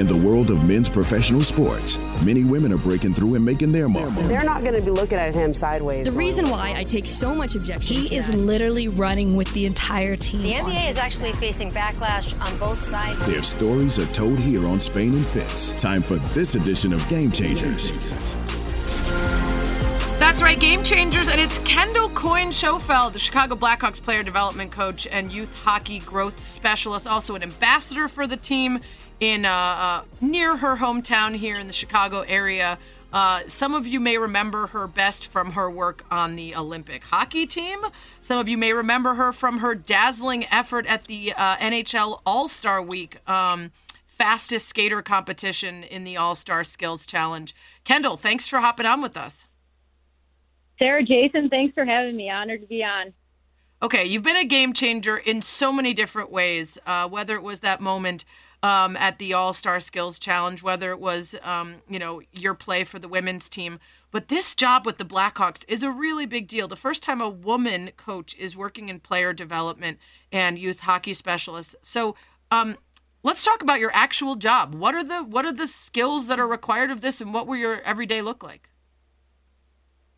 In the world of men's professional sports, many women are breaking through and making their mark. They're not going to be looking at him sideways. The reason why I take so much objection He is literally running with the entire team. The NBA is actually facing backlash on both sides. Their stories are told here on Spain and Fitz. Time for this edition of Game Changers. That's right, Game Changers, and it's Kendall Coyne Schofield, the Chicago Blackhawks player development coach and youth hockey growth specialist, also an ambassador for the team in uh, uh, near her hometown here in the Chicago area. Uh, some of you may remember her best from her work on the Olympic hockey team. Some of you may remember her from her dazzling effort at the uh, NHL All Star Week. Um, fastest skater competition in the All Star Skills Challenge. Kendall, thanks for hopping on with us. Sarah Jason, thanks for having me. Honored to be on. Okay, you've been a game changer in so many different ways, uh, whether it was that moment um, at the All Star Skills Challenge, whether it was, um, you know, your play for the women's team. But this job with the Blackhawks is a really big deal. The first time a woman coach is working in player development and youth hockey specialist. So, um, let's talk about your actual job. What are the what are the skills that are required of this, and what will your everyday look like?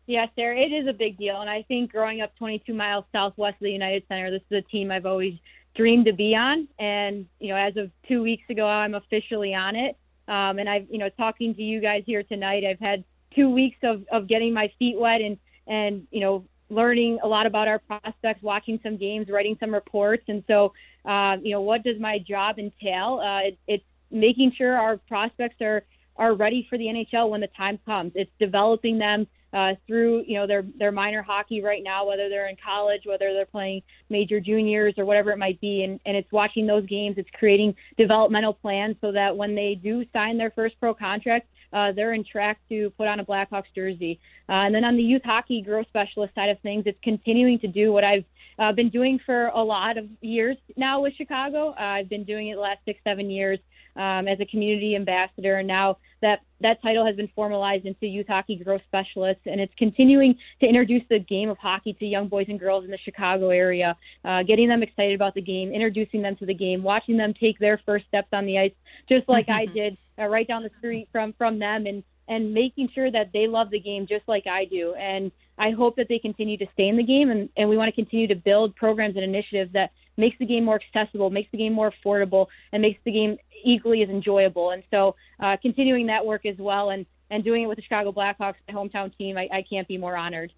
Yeah, Sarah, it is a big deal. And I think growing up 22 miles southwest of the United Center, this is a team I've always dreamed to be on. And, you know, as of two weeks ago, I'm officially on it. Um, and I've, you know, talking to you guys here tonight, I've had two weeks of, of getting my feet wet and, and, you know, learning a lot about our prospects, watching some games, writing some reports. And so, uh, you know, what does my job entail? Uh, it, it's making sure our prospects are, are ready for the NHL when the time comes. It's developing them uh, through you know their their minor hockey right now, whether they're in college, whether they're playing major juniors or whatever it might be, and and it's watching those games. It's creating developmental plans so that when they do sign their first pro contract, uh, they're in track to put on a Blackhawks jersey. Uh, and then on the youth hockey growth specialist side of things, it's continuing to do what I've uh, been doing for a lot of years now with Chicago. Uh, I've been doing it the last six, seven years um, as a community ambassador, and now that that title has been formalized into youth hockey growth specialist, and it's continuing to introduce the game of hockey to young boys and girls in the Chicago area, uh, getting them excited about the game, introducing them to the game, watching them take their first steps on the ice, just like I did uh, right down the street from from them, and and making sure that they love the game just like I do, and I hope that they continue to stay in the game, and, and we want to continue to build programs and initiatives that makes the game more accessible, makes the game more affordable, and makes the game equally as enjoyable. And so, uh, continuing that work as well, and and doing it with the Chicago Blackhawks, my hometown team, I, I can't be more honored.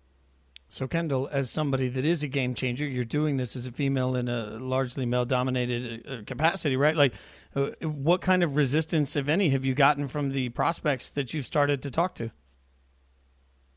So, Kendall, as somebody that is a game changer, you're doing this as a female in a largely male dominated uh, capacity, right? Like, uh, what kind of resistance, if any, have you gotten from the prospects that you've started to talk to?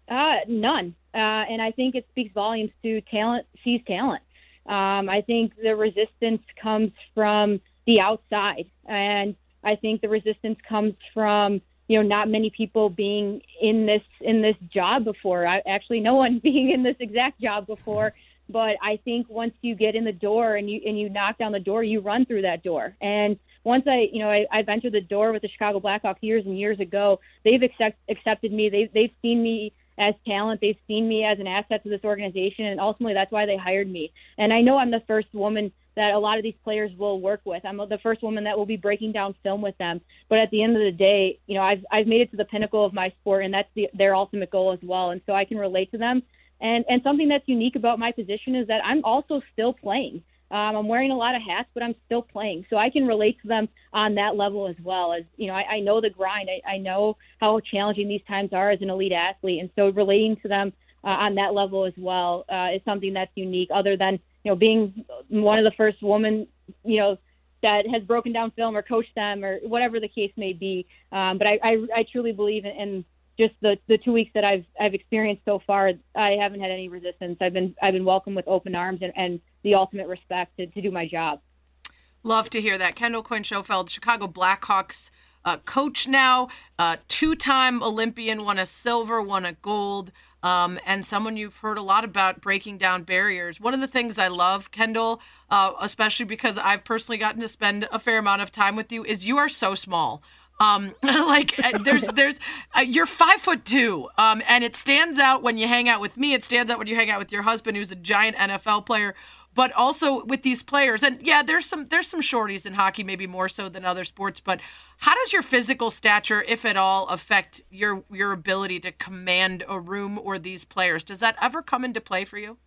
Uh, none. Uh, and I think it speaks volumes to talent sees talent. Um, I think the resistance comes from the outside, and I think the resistance comes from you know not many people being in this in this job before. I, actually, no one being in this exact job before. But I think once you get in the door and you and you knock down the door, you run through that door. And once I, you know, I, I've entered the door with the Chicago Blackhawks years and years ago. They've accept, accepted me. They've they've seen me as talent. They've seen me as an asset to this organization, and ultimately that's why they hired me. And I know I'm the first woman that a lot of these players will work with. I'm the first woman that will be breaking down film with them. But at the end of the day, you know, I've I've made it to the pinnacle of my sport, and that's the, their ultimate goal as well. And so I can relate to them. And and something that's unique about my position is that I'm also still playing. Um, I'm wearing a lot of hats, but I'm still playing, so I can relate to them on that level as well. As you know, I, I know the grind. I, I know how challenging these times are as an elite athlete, and so relating to them uh, on that level as well uh, is something that's unique. Other than you know being one of the first women, you know, that has broken down film or coached them or whatever the case may be. Um, but I, I, I truly believe in, in just the the two weeks that I've I've experienced so far, I haven't had any resistance. I've been I've been welcomed with open arms and, and the ultimate respect to, to do my job. Love to hear that. Kendall Coyne Schofield, Chicago Blackhawks uh, coach now, uh, two-time Olympian, won a silver, won a gold, um, and someone you've heard a lot about breaking down barriers. One of the things I love, Kendall, uh, especially because I've personally gotten to spend a fair amount of time with you, is you are so small. Um, like uh, there's there's uh, you're five foot two, um, and it stands out when you hang out with me. It stands out when you hang out with your husband, who's a giant NFL player. but also with these players. And yeah, there's some there's some shorties in hockey, maybe more so than other sports. But how does your physical stature, if at all, affect your your ability to command a room or these players? Does that ever come into play for you?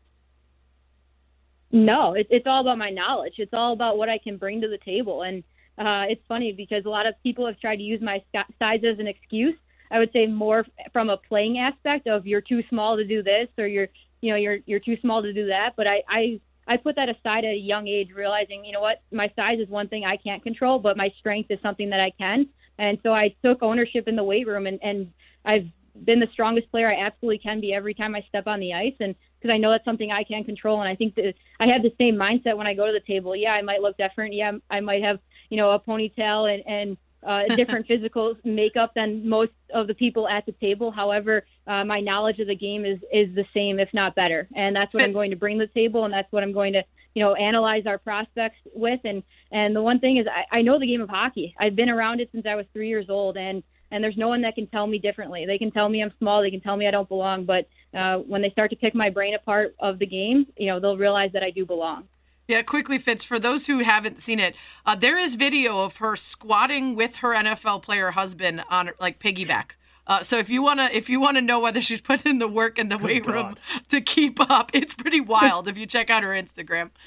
No, it, it's all about my knowledge. It's all about what I can bring to the table. And uh, it's funny because a lot of people have tried to use my size as an excuse. I would say more from a playing aspect of you're too small to do this or you're you know you're you're too small to do that. But I I I put that aside at a young age, realizing you know what my size is one thing I can't control, but my strength is something that I can. And so I took ownership in the weight room, and and I've been the strongest player I absolutely can be every time I step on the ice, and because I know that's something I can control. And I think that I have the same mindset when I go to the table. Yeah, I might look different. Yeah, I might have you know a ponytail and and uh, a different physical makeup than most of the people at the table. However, uh, my knowledge of the game is is the same, if not better, and that's what I'm going to bring to the table, and that's what I'm going to you know analyze our prospects with. And and the one thing is, I, I know the game of hockey. I've been around it since I was three years old, and and there's no one that can tell me differently. They can tell me I'm small, they can tell me I don't belong, but uh, when they start to pick my brain apart of the game, you know they'll realize that I do belong. Yeah, quickly Fitz. For those who haven't seen it, uh, there is video of her squatting with her NFL player husband on like piggyback. Uh, so if you wanna if you wanna know whether she's putting in the work in the Good weight God. room to keep up, it's pretty wild. if you check out her Instagram.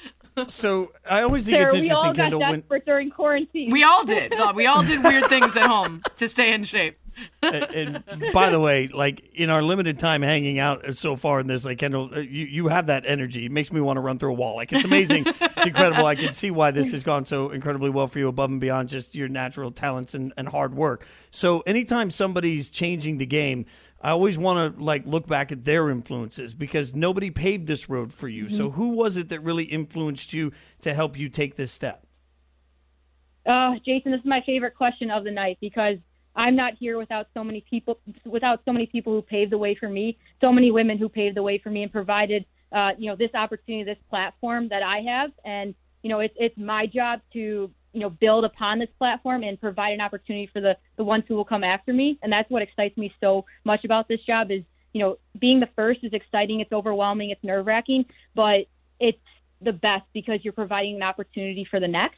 So I always think Sarah, it's interesting, we all got Kendall. Desperate when... during quarantine. We all did. we all did weird things at home to stay in shape and, and, by the way, like in our limited time hanging out so far in this, like Kendall, uh, you, you have that energy. It makes me want to run through a wall. Like it's amazing. it's incredible. I can see why this has gone so incredibly well for you above and beyond just your natural talents and, and hard work. So anytime somebody's changing the game, I always want to like look back at their influences because nobody paved this road for you. Mm-hmm. So who was it that really influenced you to help you take this step? Uh, Jason, this is my favorite question of the night because – I'm not here without so many people, without so many people who paved the way for me, so many women who paved the way for me and provided, uh, you know, this opportunity, this platform that I have. And, you know, it's, it's my job to, you know, build upon this platform and provide an opportunity for the, the ones who will come after me. And that's what excites me so much about this job is, you know, being the first is exciting. It's overwhelming. It's nerve wracking, but it's the best because you're providing an opportunity for the next.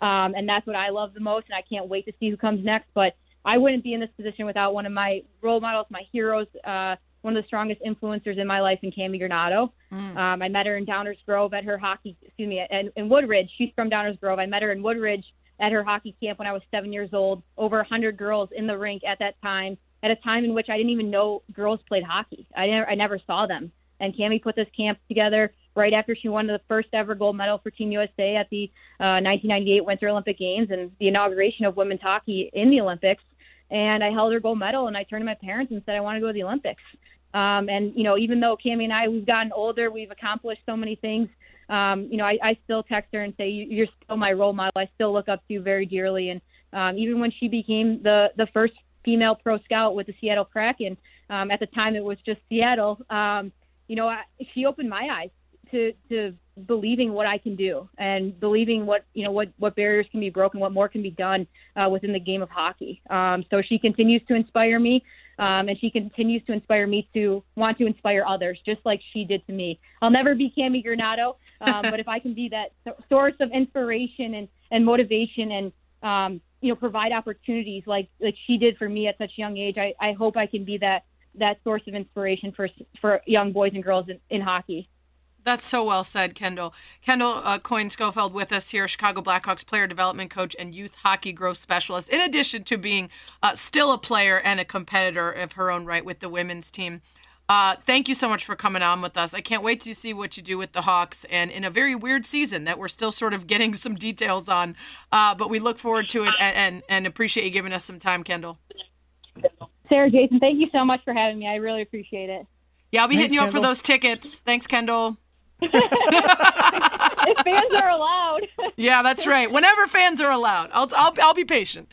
Um, and that's what I love the most. And I can't wait to see who comes next. But I wouldn't be in this position without one of my role models, my heroes, uh, one of the strongest influencers in my life in Cammi Granato. Mm. Um, I met her in Downers Grove at her hockey, excuse me, in, in Woodridge. She's from Downers Grove. I met her in Woodridge at her hockey camp when I was seven years old. Over a 100 girls in the rink at that time, at a time in which I didn't even know girls played hockey. I never, I never saw them. And Cammi put this camp together right after she won the first ever gold medal for Team USA at the uh, 1998 Winter Olympic Games and the inauguration of women's hockey in the Olympics and I held her gold medal and I turned to my parents and said I want to go to the Olympics. Um, and you know, even though Cammi and I we've gotten older, we've accomplished so many things. Um, you know, I, I still text her and say you're still my role model. I still look up to you very dearly. And um, even when she became the the first female pro scout with the Seattle Kraken, um, at the time it was just Seattle. Um, you know, I, she opened my eyes to to believing what I can do and believing what you know what what barriers can be broken, what more can be done uh, within the game of hockey. Um, so she continues to inspire me, um, and she continues to inspire me to want to inspire others, just like she did to me. I'll never be Cammi Granato, um, but if I can be that source of inspiration and and motivation and um, you know provide opportunities like like she did for me at such a young age, I, I hope I can be that that source of inspiration for for young boys and girls in, in hockey. That's so well said, Kendall. Kendall uh, Coyne Schofield with us here, Chicago Blackhawks player development coach and youth hockey growth specialist, in addition to being uh, still a player and a competitor of her own right with the women's team. Uh, thank you so much for coming on with us. I can't wait to see what you do with the Hawks and in a very weird season that we're still sort of getting some details on. Uh, but we look forward to it and, and, and appreciate you giving us some time, Kendall. Sarah, Jason, thank you so much for having me. I really appreciate it. Yeah, I'll be Thanks, hitting you Kendall. up for those tickets. Thanks, Kendall. If fans are allowed. yeah, that's right. Whenever fans are allowed, I'll, I'll, I'll be patient.